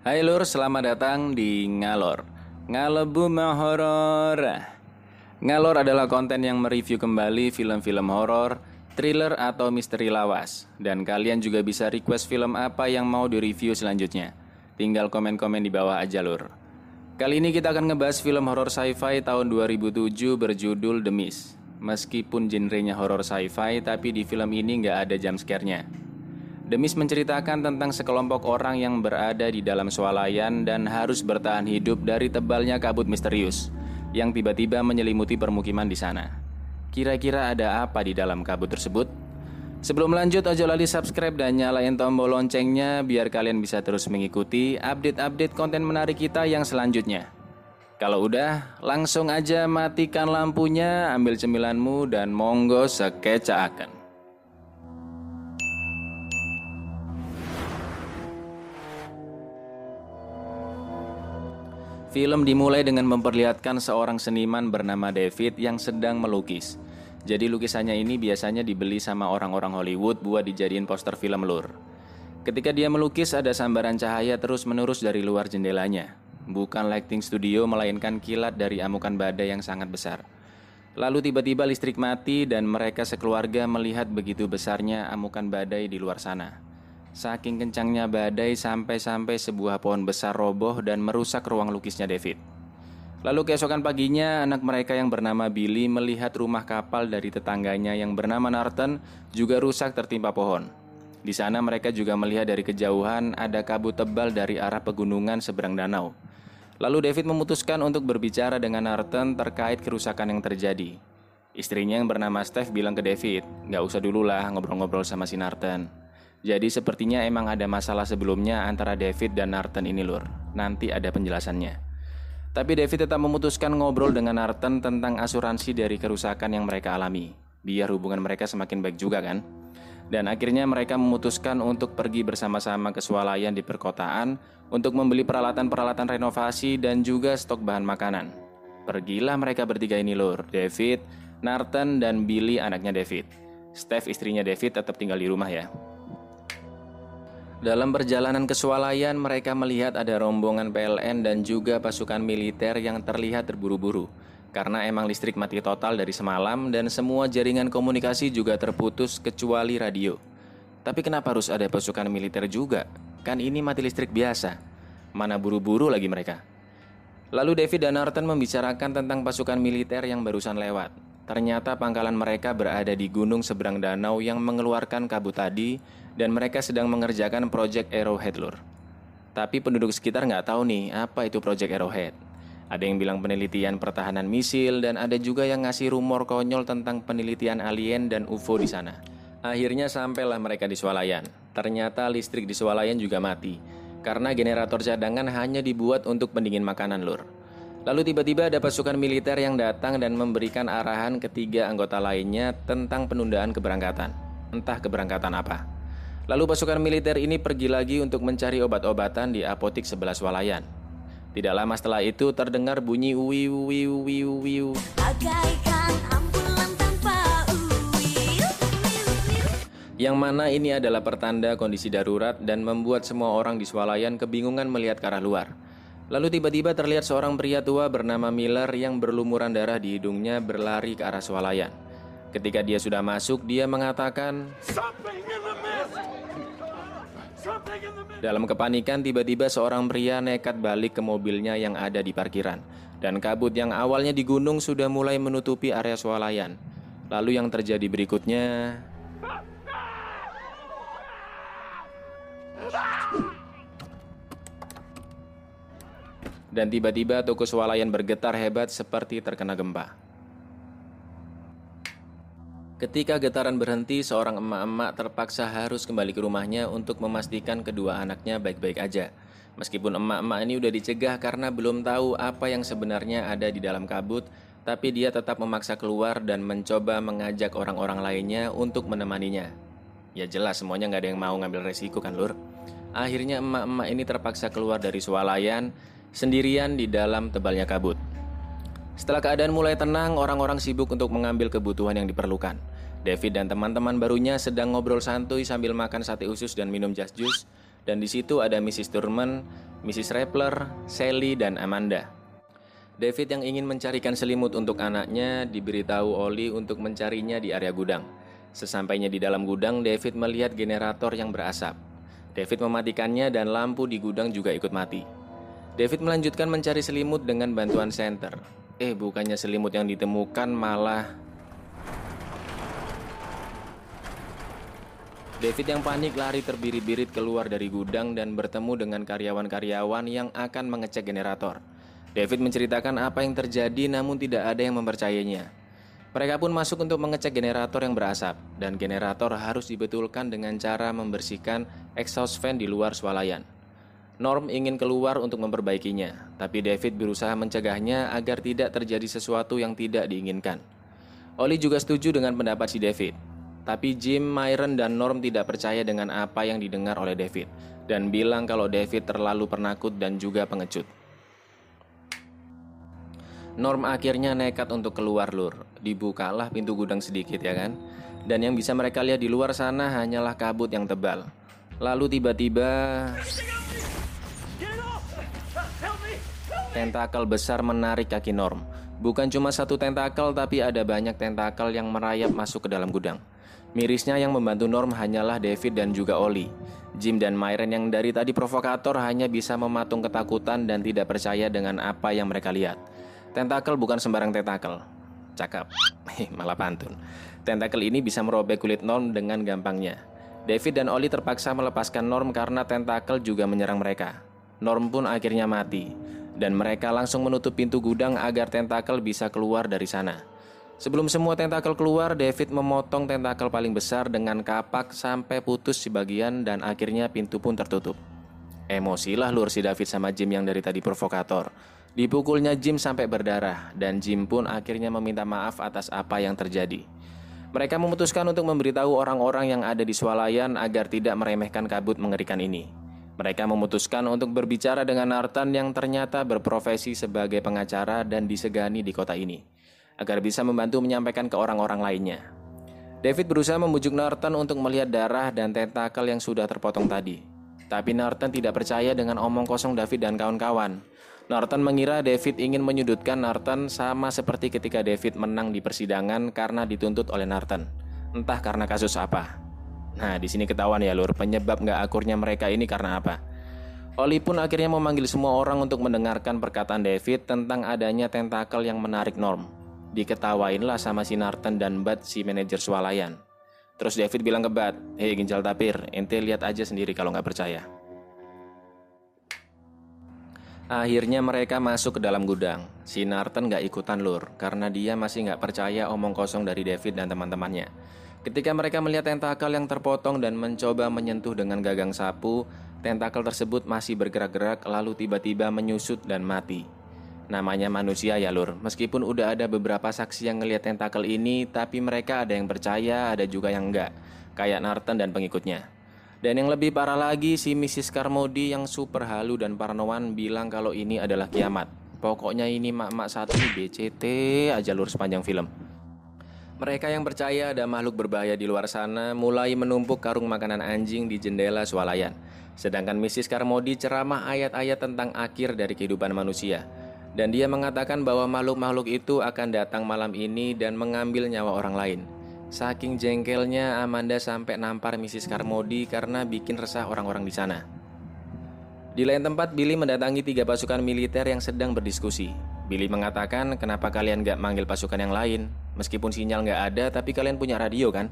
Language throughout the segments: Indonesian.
Hai lur, selamat datang di Ngalor. Ngalebu Horor Ngalor adalah konten yang mereview kembali film-film horor, thriller atau misteri lawas. Dan kalian juga bisa request film apa yang mau direview selanjutnya. Tinggal komen-komen di bawah aja lur. Kali ini kita akan ngebahas film horor sci-fi tahun 2007 berjudul The Mist Meskipun genrenya horor sci-fi, tapi di film ini nggak ada jump scare-nya Demis menceritakan tentang sekelompok orang yang berada di dalam swalayan dan harus bertahan hidup dari tebalnya kabut misterius yang tiba-tiba menyelimuti permukiman di sana. Kira-kira ada apa di dalam kabut tersebut? Sebelum lanjut, ojo lali subscribe dan nyalain tombol loncengnya biar kalian bisa terus mengikuti update-update konten menarik kita yang selanjutnya. Kalau udah, langsung aja matikan lampunya, ambil cemilanmu dan monggo sekeca Film dimulai dengan memperlihatkan seorang seniman bernama David yang sedang melukis. Jadi lukisannya ini biasanya dibeli sama orang-orang Hollywood buat dijadiin poster film lur. Ketika dia melukis ada sambaran cahaya terus-menerus dari luar jendelanya. Bukan lighting studio melainkan kilat dari amukan badai yang sangat besar. Lalu tiba-tiba listrik mati dan mereka sekeluarga melihat begitu besarnya amukan badai di luar sana. Saking kencangnya badai sampai-sampai sebuah pohon besar roboh dan merusak ruang lukisnya David. Lalu keesokan paginya, anak mereka yang bernama Billy melihat rumah kapal dari tetangganya yang bernama Narton juga rusak tertimpa pohon. Di sana mereka juga melihat dari kejauhan ada kabut tebal dari arah pegunungan seberang danau. Lalu David memutuskan untuk berbicara dengan Narton terkait kerusakan yang terjadi. Istrinya yang bernama Steph bilang ke David, gak usah dulu lah ngobrol-ngobrol sama si Narton. Jadi sepertinya emang ada masalah sebelumnya antara David dan Narton ini lur. Nanti ada penjelasannya. Tapi David tetap memutuskan ngobrol dengan Narton tentang asuransi dari kerusakan yang mereka alami. Biar hubungan mereka semakin baik juga kan? Dan akhirnya mereka memutuskan untuk pergi bersama-sama ke swalayan di perkotaan untuk membeli peralatan-peralatan renovasi dan juga stok bahan makanan. Pergilah mereka bertiga ini lur, David, Narton, dan Billy anaknya David. Steph istrinya David tetap tinggal di rumah ya. Dalam perjalanan ke swalayan, mereka melihat ada rombongan PLN dan juga pasukan militer yang terlihat terburu-buru. Karena emang listrik mati total dari semalam dan semua jaringan komunikasi juga terputus kecuali radio. Tapi kenapa harus ada pasukan militer juga? Kan ini mati listrik biasa. Mana buru-buru lagi mereka? Lalu David dan Norton membicarakan tentang pasukan militer yang barusan lewat. Ternyata pangkalan mereka berada di gunung seberang danau yang mengeluarkan kabut tadi dan mereka sedang mengerjakan proyek Arrowhead lur. Tapi penduduk sekitar nggak tahu nih apa itu proyek Arrowhead. Ada yang bilang penelitian pertahanan misil dan ada juga yang ngasih rumor konyol tentang penelitian alien dan UFO di sana. Akhirnya sampailah mereka di swalayan. Ternyata listrik di swalayan juga mati karena generator cadangan hanya dibuat untuk pendingin makanan lur. Lalu tiba-tiba ada pasukan militer yang datang dan memberikan arahan ketiga anggota lainnya tentang penundaan keberangkatan. Entah keberangkatan apa. Lalu pasukan militer ini pergi lagi untuk mencari obat-obatan di apotik sebelah swalayan. Tidak lama setelah itu terdengar bunyi wiu wiu wiu wiu. Yang mana ini adalah pertanda kondisi darurat dan membuat semua orang di swalayan kebingungan melihat ke arah luar. Lalu tiba-tiba terlihat seorang pria tua bernama Miller yang berlumuran darah di hidungnya berlari ke arah swalayan. Ketika dia sudah masuk, dia mengatakan, dalam kepanikan, tiba-tiba seorang pria nekat balik ke mobilnya yang ada di parkiran. Dan kabut yang awalnya di gunung sudah mulai menutupi area swalayan. Lalu yang terjadi berikutnya... dan tiba-tiba toko swalayan bergetar hebat seperti terkena gempa. Ketika getaran berhenti, seorang emak-emak terpaksa harus kembali ke rumahnya untuk memastikan kedua anaknya baik-baik aja. Meskipun emak-emak ini udah dicegah karena belum tahu apa yang sebenarnya ada di dalam kabut, tapi dia tetap memaksa keluar dan mencoba mengajak orang-orang lainnya untuk menemaninya. Ya jelas semuanya nggak ada yang mau ngambil resiko kan lur. Akhirnya emak-emak ini terpaksa keluar dari swalayan sendirian di dalam tebalnya kabut. Setelah keadaan mulai tenang, orang-orang sibuk untuk mengambil kebutuhan yang diperlukan. David dan teman-teman barunya sedang ngobrol santuy sambil makan sate usus dan minum jas jus. Dan di situ ada Mrs. Turman Mrs. Rappler, Sally, dan Amanda. David yang ingin mencarikan selimut untuk anaknya diberitahu Oli untuk mencarinya di area gudang. Sesampainya di dalam gudang, David melihat generator yang berasap. David mematikannya dan lampu di gudang juga ikut mati. David melanjutkan mencari selimut dengan bantuan senter. Eh, bukannya selimut yang ditemukan malah David yang panik lari terbirit-birit keluar dari gudang dan bertemu dengan karyawan-karyawan yang akan mengecek generator. David menceritakan apa yang terjadi namun tidak ada yang mempercayainya. Mereka pun masuk untuk mengecek generator yang berasap dan generator harus dibetulkan dengan cara membersihkan exhaust fan di luar swalayan. Norm ingin keluar untuk memperbaikinya, tapi David berusaha mencegahnya agar tidak terjadi sesuatu yang tidak diinginkan. Oli juga setuju dengan pendapat si David. Tapi Jim, Myron, dan Norm tidak percaya dengan apa yang didengar oleh David dan bilang kalau David terlalu penakut dan juga pengecut. Norm akhirnya nekat untuk keluar lur. Dibukalah pintu gudang sedikit ya kan. Dan yang bisa mereka lihat di luar sana hanyalah kabut yang tebal. Lalu tiba-tiba tentakel besar menarik kaki Norm. Bukan cuma satu tentakel tapi ada banyak tentakel yang merayap masuk ke dalam gudang. Mirisnya yang membantu Norm hanyalah David dan juga Oli. Jim dan Myron yang dari tadi provokator hanya bisa mematung ketakutan dan tidak percaya dengan apa yang mereka lihat. Tentakel bukan sembarang tentakel. Cakap. Malah pantun. Tentakel ini bisa merobek kulit Norm dengan gampangnya. David dan Oli terpaksa melepaskan Norm karena tentakel juga menyerang mereka. Norm pun akhirnya mati. Dan mereka langsung menutup pintu gudang agar tentakel bisa keluar dari sana. Sebelum semua tentakel keluar, David memotong tentakel paling besar dengan kapak sampai putus sebagian dan akhirnya pintu pun tertutup. Emosilah lur si David sama Jim yang dari tadi provokator. Dipukulnya Jim sampai berdarah dan Jim pun akhirnya meminta maaf atas apa yang terjadi. Mereka memutuskan untuk memberitahu orang-orang yang ada di swalayan agar tidak meremehkan kabut mengerikan ini. Mereka memutuskan untuk berbicara dengan Nartan yang ternyata berprofesi sebagai pengacara dan disegani di kota ini agar bisa membantu menyampaikan ke orang-orang lainnya. David berusaha membujuk Norton untuk melihat darah dan tentakel yang sudah terpotong tadi. Tapi Norton tidak percaya dengan omong kosong David dan kawan-kawan. Norton mengira David ingin menyudutkan Norton sama seperti ketika David menang di persidangan karena dituntut oleh Norton. Entah karena kasus apa. Nah, di sini ketahuan ya lur, penyebab nggak akurnya mereka ini karena apa. Oli pun akhirnya memanggil semua orang untuk mendengarkan perkataan David tentang adanya tentakel yang menarik Norm. Diketawainlah sama si Narten dan Bat si manajer swalayan. Terus David bilang ke Bat, Hei ginjal tapir, ente lihat aja sendiri kalau nggak percaya. Akhirnya mereka masuk ke dalam gudang. Si Narten nggak ikutan lur, karena dia masih nggak percaya omong kosong dari David dan teman-temannya. Ketika mereka melihat tentakel yang terpotong dan mencoba menyentuh dengan gagang sapu, tentakel tersebut masih bergerak-gerak lalu tiba-tiba menyusut dan mati. Namanya manusia ya lur, meskipun udah ada beberapa saksi yang ngelihat tentakel ini, tapi mereka ada yang percaya, ada juga yang enggak. Kayak Narten dan pengikutnya. Dan yang lebih parah lagi, si Mrs. Carmody yang super halu dan parnoan bilang kalau ini adalah kiamat. Pokoknya ini mak-mak satu BCT aja lur sepanjang film. Mereka yang percaya ada makhluk berbahaya di luar sana mulai menumpuk karung makanan anjing di jendela swalayan. Sedangkan Mrs. Carmody ceramah ayat-ayat tentang akhir dari kehidupan manusia. Dan dia mengatakan bahwa makhluk-makhluk itu akan datang malam ini dan mengambil nyawa orang lain. Saking jengkelnya Amanda sampai nampar Mrs. Carmody karena bikin resah orang-orang di sana. Di lain tempat, Billy mendatangi tiga pasukan militer yang sedang berdiskusi. Billy mengatakan, kenapa kalian gak manggil pasukan yang lain? Meskipun sinyal gak ada, tapi kalian punya radio kan?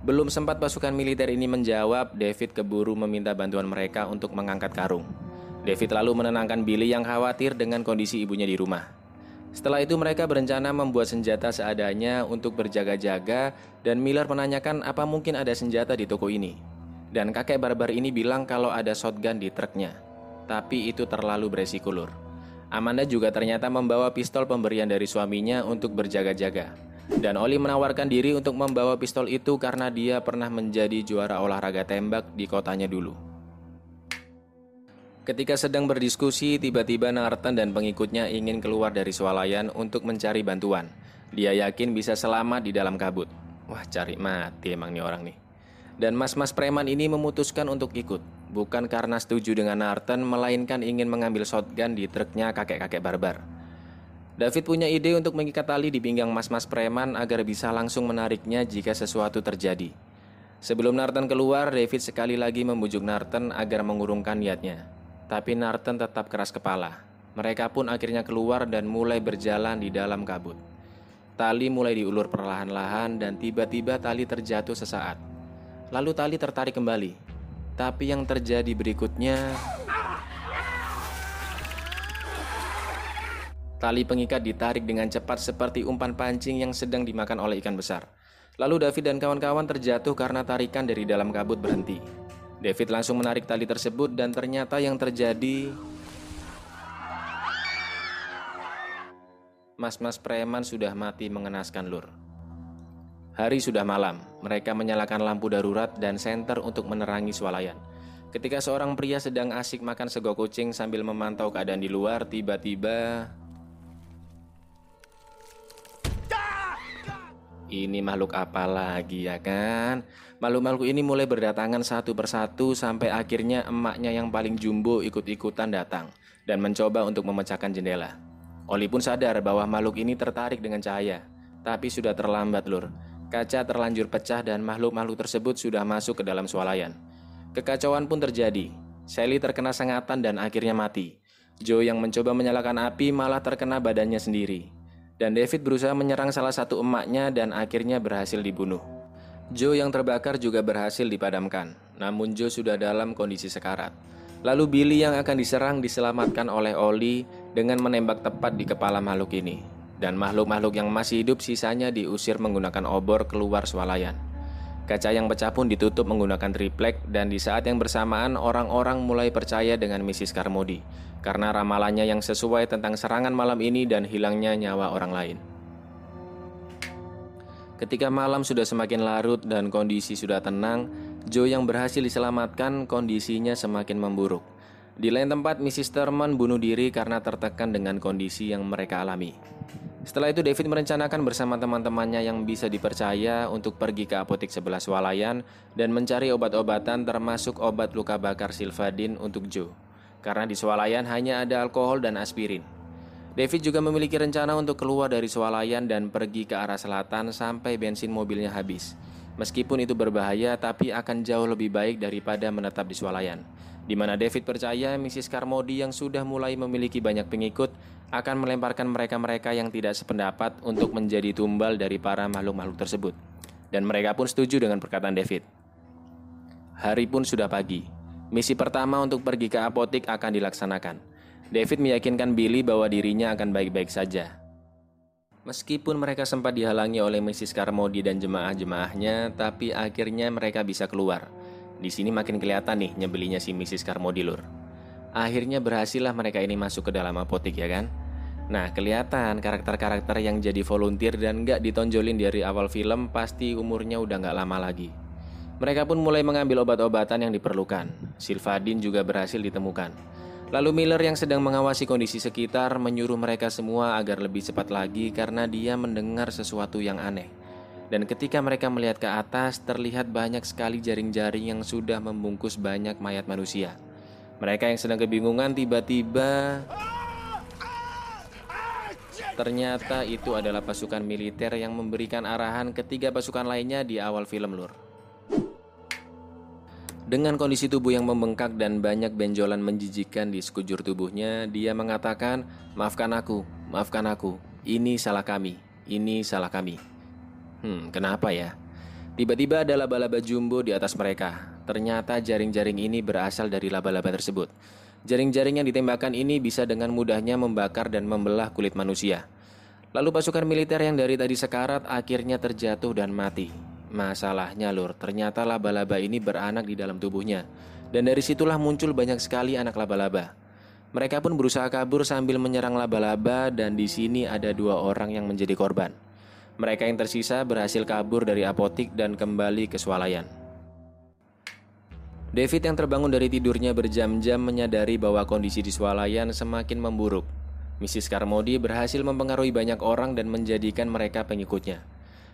Belum sempat pasukan militer ini menjawab, David keburu meminta bantuan mereka untuk mengangkat karung. David lalu menenangkan Billy yang khawatir dengan kondisi ibunya di rumah. Setelah itu mereka berencana membuat senjata seadanya untuk berjaga-jaga dan Miller menanyakan apa mungkin ada senjata di toko ini. Dan kakek barbar ini bilang kalau ada shotgun di truknya. Tapi itu terlalu beresiko lur. Amanda juga ternyata membawa pistol pemberian dari suaminya untuk berjaga-jaga. Dan Oli menawarkan diri untuk membawa pistol itu karena dia pernah menjadi juara olahraga tembak di kotanya dulu. Ketika sedang berdiskusi, tiba-tiba Nartan dan pengikutnya ingin keluar dari swalayan untuk mencari bantuan. Dia yakin bisa selamat di dalam kabut. Wah, cari mati emang nih orang nih. Dan mas-mas preman ini memutuskan untuk ikut. Bukan karena setuju dengan Narten, melainkan ingin mengambil shotgun di truknya kakek-kakek barbar. David punya ide untuk mengikat tali di pinggang mas-mas preman agar bisa langsung menariknya jika sesuatu terjadi. Sebelum Narten keluar, David sekali lagi membujuk Narten agar mengurungkan niatnya. Tapi Narten tetap keras kepala. Mereka pun akhirnya keluar dan mulai berjalan di dalam kabut. Tali mulai diulur perlahan-lahan dan tiba-tiba tali terjatuh sesaat. Lalu tali tertarik kembali. Tapi yang terjadi berikutnya Tali pengikat ditarik dengan cepat seperti umpan pancing yang sedang dimakan oleh ikan besar. Lalu David dan kawan-kawan terjatuh karena tarikan dari dalam kabut berhenti. David langsung menarik tali tersebut dan ternyata yang terjadi Mas-mas preman sudah mati mengenaskan lur. Hari sudah malam, mereka menyalakan lampu darurat dan senter untuk menerangi swalayan. Ketika seorang pria sedang asik makan sego kucing sambil memantau keadaan di luar, tiba-tiba Ini makhluk apa lagi ya kan? Makhluk-makhluk ini mulai berdatangan satu persatu sampai akhirnya emaknya yang paling jumbo ikut-ikutan datang dan mencoba untuk memecahkan jendela. Oli pun sadar bahwa makhluk ini tertarik dengan cahaya, tapi sudah terlambat lur. Kaca terlanjur pecah dan makhluk-makhluk tersebut sudah masuk ke dalam swalayan. Kekacauan pun terjadi. Sally terkena sengatan dan akhirnya mati. Joe yang mencoba menyalakan api malah terkena badannya sendiri dan David berusaha menyerang salah satu emaknya dan akhirnya berhasil dibunuh. Joe yang terbakar juga berhasil dipadamkan, namun Joe sudah dalam kondisi sekarat. Lalu Billy yang akan diserang diselamatkan oleh Oli dengan menembak tepat di kepala makhluk ini. Dan makhluk-makhluk yang masih hidup sisanya diusir menggunakan obor keluar swalayan. Kaca yang pecah pun ditutup menggunakan triplek dan di saat yang bersamaan orang-orang mulai percaya dengan Mrs. Carmody karena ramalannya yang sesuai tentang serangan malam ini dan hilangnya nyawa orang lain. Ketika malam sudah semakin larut dan kondisi sudah tenang, Joe yang berhasil diselamatkan kondisinya semakin memburuk. Di lain tempat, Mrs. Thurman bunuh diri karena tertekan dengan kondisi yang mereka alami. Setelah itu David merencanakan bersama teman-temannya yang bisa dipercaya untuk pergi ke apotek sebelah swalayan dan mencari obat-obatan termasuk obat luka bakar Silvadin untuk Joe karena di swalayan hanya ada alkohol dan aspirin. David juga memiliki rencana untuk keluar dari swalayan dan pergi ke arah selatan sampai bensin mobilnya habis. Meskipun itu berbahaya, tapi akan jauh lebih baik daripada menetap di swalayan. Di mana David percaya Mrs. Carmody yang sudah mulai memiliki banyak pengikut akan melemparkan mereka-mereka yang tidak sependapat untuk menjadi tumbal dari para makhluk-makhluk tersebut. Dan mereka pun setuju dengan perkataan David. Hari pun sudah pagi. Misi pertama untuk pergi ke apotik akan dilaksanakan. David meyakinkan Billy bahwa dirinya akan baik-baik saja. Meskipun mereka sempat dihalangi oleh Mrs. Carmody dan jemaah-jemaahnya, tapi akhirnya mereka bisa keluar. Di sini makin kelihatan nih nyebelinya si Mrs. Carmody lur. Akhirnya berhasillah mereka ini masuk ke dalam apotik ya kan? Nah kelihatan karakter-karakter yang jadi volunteer dan gak ditonjolin dari awal film pasti umurnya udah gak lama lagi. Mereka pun mulai mengambil obat-obatan yang diperlukan. Silvadin juga berhasil ditemukan. Lalu Miller yang sedang mengawasi kondisi sekitar menyuruh mereka semua agar lebih cepat lagi karena dia mendengar sesuatu yang aneh. Dan ketika mereka melihat ke atas, terlihat banyak sekali jaring-jaring yang sudah membungkus banyak mayat manusia. Mereka yang sedang kebingungan tiba-tiba Ternyata itu adalah pasukan militer yang memberikan arahan ketiga pasukan lainnya di awal film lur. Dengan kondisi tubuh yang membengkak dan banyak benjolan menjijikan di sekujur tubuhnya, dia mengatakan, "Maafkan aku, maafkan aku. Ini salah kami. Ini salah kami." Hmm, kenapa ya? Tiba-tiba ada laba-laba jumbo di atas mereka. Ternyata jaring-jaring ini berasal dari laba-laba tersebut. Jaring-jaring yang ditembakkan ini bisa dengan mudahnya membakar dan membelah kulit manusia. Lalu pasukan militer yang dari tadi sekarat akhirnya terjatuh dan mati. Masalahnya lur, ternyata laba-laba ini beranak di dalam tubuhnya. Dan dari situlah muncul banyak sekali anak laba-laba. Mereka pun berusaha kabur sambil menyerang laba-laba dan di sini ada dua orang yang menjadi korban. Mereka yang tersisa berhasil kabur dari apotik dan kembali ke swalayan. David yang terbangun dari tidurnya berjam-jam menyadari bahwa kondisi di swalayan semakin memburuk. Mrs. Carmody berhasil mempengaruhi banyak orang dan menjadikan mereka pengikutnya.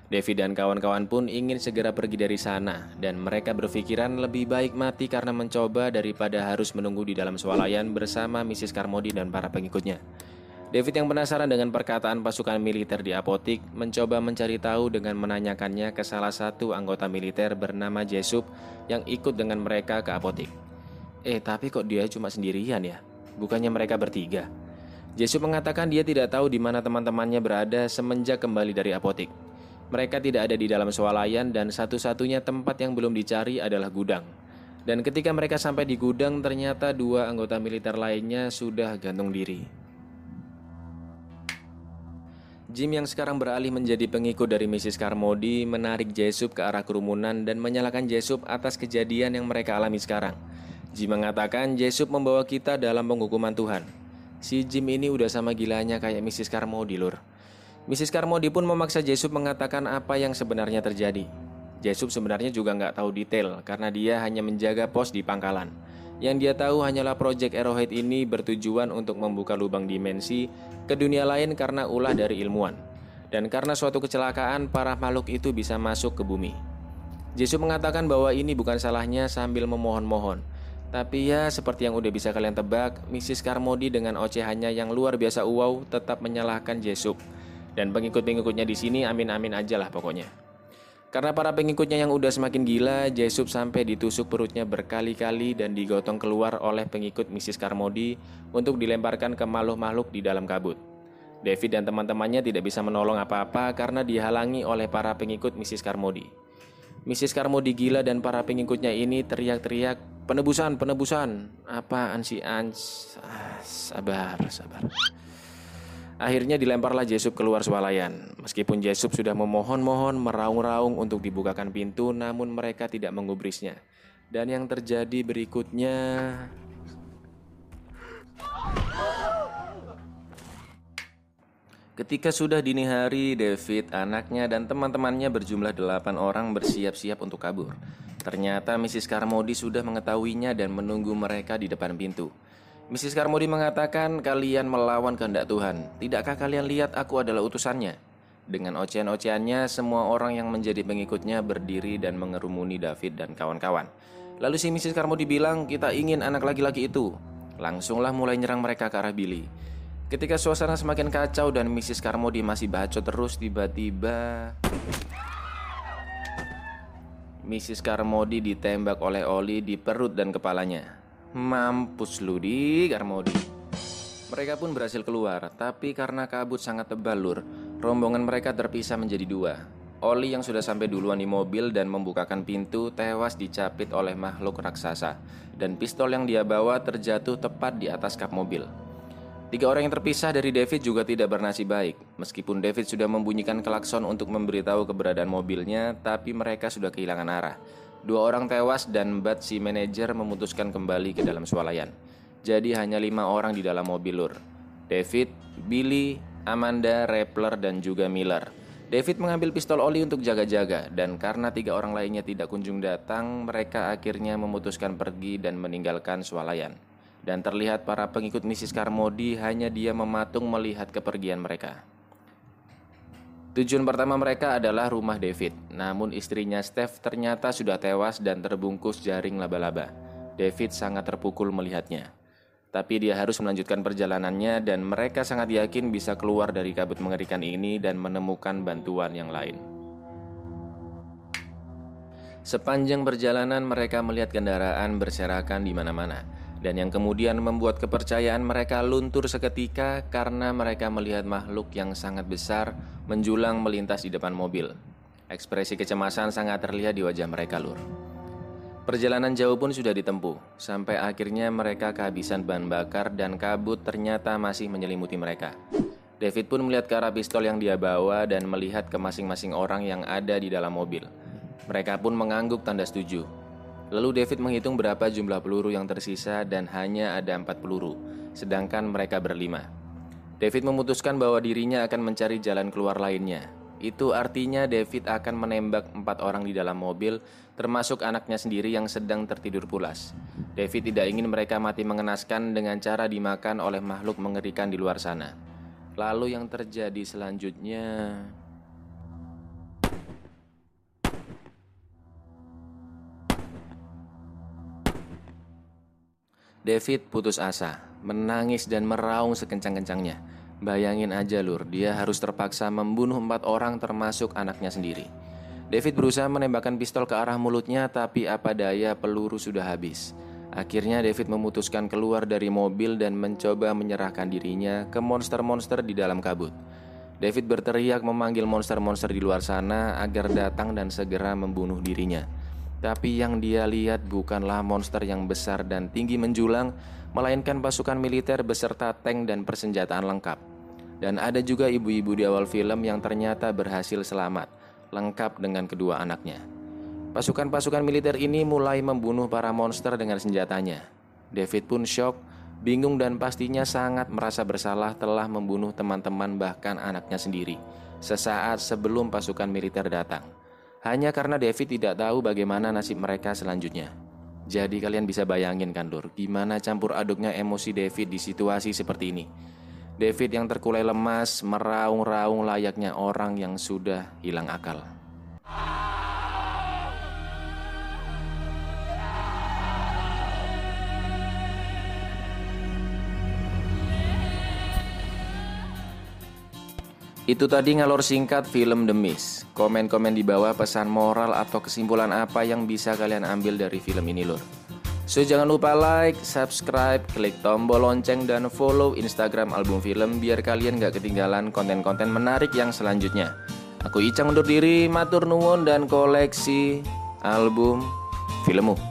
David dan kawan-kawan pun ingin segera pergi dari sana, dan mereka berpikiran lebih baik mati karena mencoba daripada harus menunggu di dalam swalayan bersama Mrs. Carmody dan para pengikutnya. David yang penasaran dengan perkataan pasukan militer di apotik mencoba mencari tahu dengan menanyakannya ke salah satu anggota militer bernama Jesup yang ikut dengan mereka ke apotik. Eh, tapi kok dia cuma sendirian ya? Bukannya mereka bertiga? Jesup mengatakan dia tidak tahu di mana teman-temannya berada semenjak kembali dari apotik. Mereka tidak ada di dalam swalayan dan satu-satunya tempat yang belum dicari adalah gudang. Dan ketika mereka sampai di gudang ternyata dua anggota militer lainnya sudah gantung diri. Jim yang sekarang beralih menjadi pengikut dari Mrs. Carmody menarik Jesup ke arah kerumunan dan menyalahkan Jesup atas kejadian yang mereka alami sekarang. Jim mengatakan Jesup membawa kita dalam penghukuman Tuhan. Si Jim ini udah sama gilanya kayak Mrs. Carmody lur. Mrs. Carmody pun memaksa Jesup mengatakan apa yang sebenarnya terjadi. Jesup sebenarnya juga nggak tahu detail karena dia hanya menjaga pos di pangkalan. Yang dia tahu hanyalah Project Arrowhead ini bertujuan untuk membuka lubang dimensi ke dunia lain karena ulah dari ilmuwan. Dan karena suatu kecelakaan, para makhluk itu bisa masuk ke bumi. Jesup mengatakan bahwa ini bukan salahnya sambil memohon-mohon. Tapi ya seperti yang udah bisa kalian tebak, Mrs. Carmody dengan ocehannya yang luar biasa wow tetap menyalahkan Jesup dan pengikut-pengikutnya di sini amin-amin aja lah pokoknya. Karena para pengikutnya yang udah semakin gila, Jesup sampai ditusuk perutnya berkali-kali dan digotong keluar oleh pengikut Mrs. Carmody untuk dilemparkan ke makhluk-makhluk di dalam kabut. David dan teman-temannya tidak bisa menolong apa-apa karena dihalangi oleh para pengikut Mrs. Carmody. Mrs. Carmody gila dan para pengikutnya ini teriak-teriak, penebusan, penebusan. Apaan sih Ans? Ah, sabar, sabar. Akhirnya dilemparlah Jesup keluar swalayan. Meskipun Jesup sudah memohon-mohon meraung-raung untuk dibukakan pintu, namun mereka tidak menggubrisnya. Dan yang terjadi berikutnya... Ketika sudah dini hari, David, anaknya, dan teman-temannya berjumlah delapan orang bersiap-siap untuk kabur. Ternyata Mrs. Carmody sudah mengetahuinya dan menunggu mereka di depan pintu. Mrs. Carmody mengatakan kalian melawan kehendak Tuhan. Tidakkah kalian lihat aku adalah utusannya? Dengan ocehan-ocehannya, semua orang yang menjadi pengikutnya berdiri dan mengerumuni David dan kawan-kawan. Lalu si Mrs. Carmody bilang, kita ingin anak laki-laki itu. Langsunglah mulai nyerang mereka ke arah Billy. Ketika suasana semakin kacau dan Mrs. Carmody masih bacot terus, tiba-tiba... Mrs. Carmody ditembak oleh Oli di perut dan kepalanya. Mampus lu di Garmodi. Mereka pun berhasil keluar, tapi karena kabut sangat tebal lur, rombongan mereka terpisah menjadi dua. Oli yang sudah sampai duluan di mobil dan membukakan pintu tewas dicapit oleh makhluk raksasa dan pistol yang dia bawa terjatuh tepat di atas kap mobil. Tiga orang yang terpisah dari David juga tidak bernasib baik. Meskipun David sudah membunyikan klakson untuk memberitahu keberadaan mobilnya, tapi mereka sudah kehilangan arah. Dua orang tewas dan Bat si manajer memutuskan kembali ke dalam swalayan. Jadi hanya lima orang di dalam mobil lur. David, Billy, Amanda, Rappler, dan juga Miller. David mengambil pistol oli untuk jaga-jaga dan karena tiga orang lainnya tidak kunjung datang, mereka akhirnya memutuskan pergi dan meninggalkan swalayan. Dan terlihat para pengikut Mrs. Carmody hanya dia mematung melihat kepergian mereka. Tujuan pertama mereka adalah rumah David, namun istrinya Steph ternyata sudah tewas dan terbungkus jaring laba-laba. David sangat terpukul melihatnya. Tapi dia harus melanjutkan perjalanannya dan mereka sangat yakin bisa keluar dari kabut mengerikan ini dan menemukan bantuan yang lain. Sepanjang perjalanan mereka melihat kendaraan berserakan di mana-mana dan yang kemudian membuat kepercayaan mereka luntur seketika karena mereka melihat makhluk yang sangat besar menjulang melintas di depan mobil. Ekspresi kecemasan sangat terlihat di wajah mereka, Lur. Perjalanan jauh pun sudah ditempuh, sampai akhirnya mereka kehabisan bahan bakar dan kabut ternyata masih menyelimuti mereka. David pun melihat ke arah pistol yang dia bawa dan melihat ke masing-masing orang yang ada di dalam mobil. Mereka pun mengangguk tanda setuju. Lalu David menghitung berapa jumlah peluru yang tersisa dan hanya ada empat peluru, sedangkan mereka berlima. David memutuskan bahwa dirinya akan mencari jalan keluar lainnya. Itu artinya David akan menembak empat orang di dalam mobil, termasuk anaknya sendiri yang sedang tertidur pulas. David tidak ingin mereka mati mengenaskan dengan cara dimakan oleh makhluk mengerikan di luar sana. Lalu yang terjadi selanjutnya... David putus asa, menangis dan meraung sekencang-kencangnya. Bayangin aja lur, dia harus terpaksa membunuh empat orang termasuk anaknya sendiri. David berusaha menembakkan pistol ke arah mulutnya tapi apa daya peluru sudah habis. Akhirnya David memutuskan keluar dari mobil dan mencoba menyerahkan dirinya ke monster-monster di dalam kabut. David berteriak memanggil monster-monster di luar sana agar datang dan segera membunuh dirinya. Tapi yang dia lihat bukanlah monster yang besar dan tinggi menjulang, melainkan pasukan militer beserta tank dan persenjataan lengkap. Dan ada juga ibu-ibu di awal film yang ternyata berhasil selamat, lengkap dengan kedua anaknya. Pasukan-pasukan militer ini mulai membunuh para monster dengan senjatanya. David pun shock, bingung dan pastinya sangat merasa bersalah telah membunuh teman-teman bahkan anaknya sendiri sesaat sebelum pasukan militer datang. Hanya karena David tidak tahu bagaimana nasib mereka selanjutnya. Jadi kalian bisa bayangin kan Lur, gimana campur aduknya emosi David di situasi seperti ini. David yang terkulai lemas, meraung-raung layaknya orang yang sudah hilang akal. Itu tadi ngalor singkat film The Mist. Komen-komen di bawah pesan moral atau kesimpulan apa yang bisa kalian ambil dari film ini lur. So jangan lupa like, subscribe, klik tombol lonceng dan follow Instagram album film biar kalian gak ketinggalan konten-konten menarik yang selanjutnya. Aku Icang undur diri, matur nuwun dan koleksi album filmmu.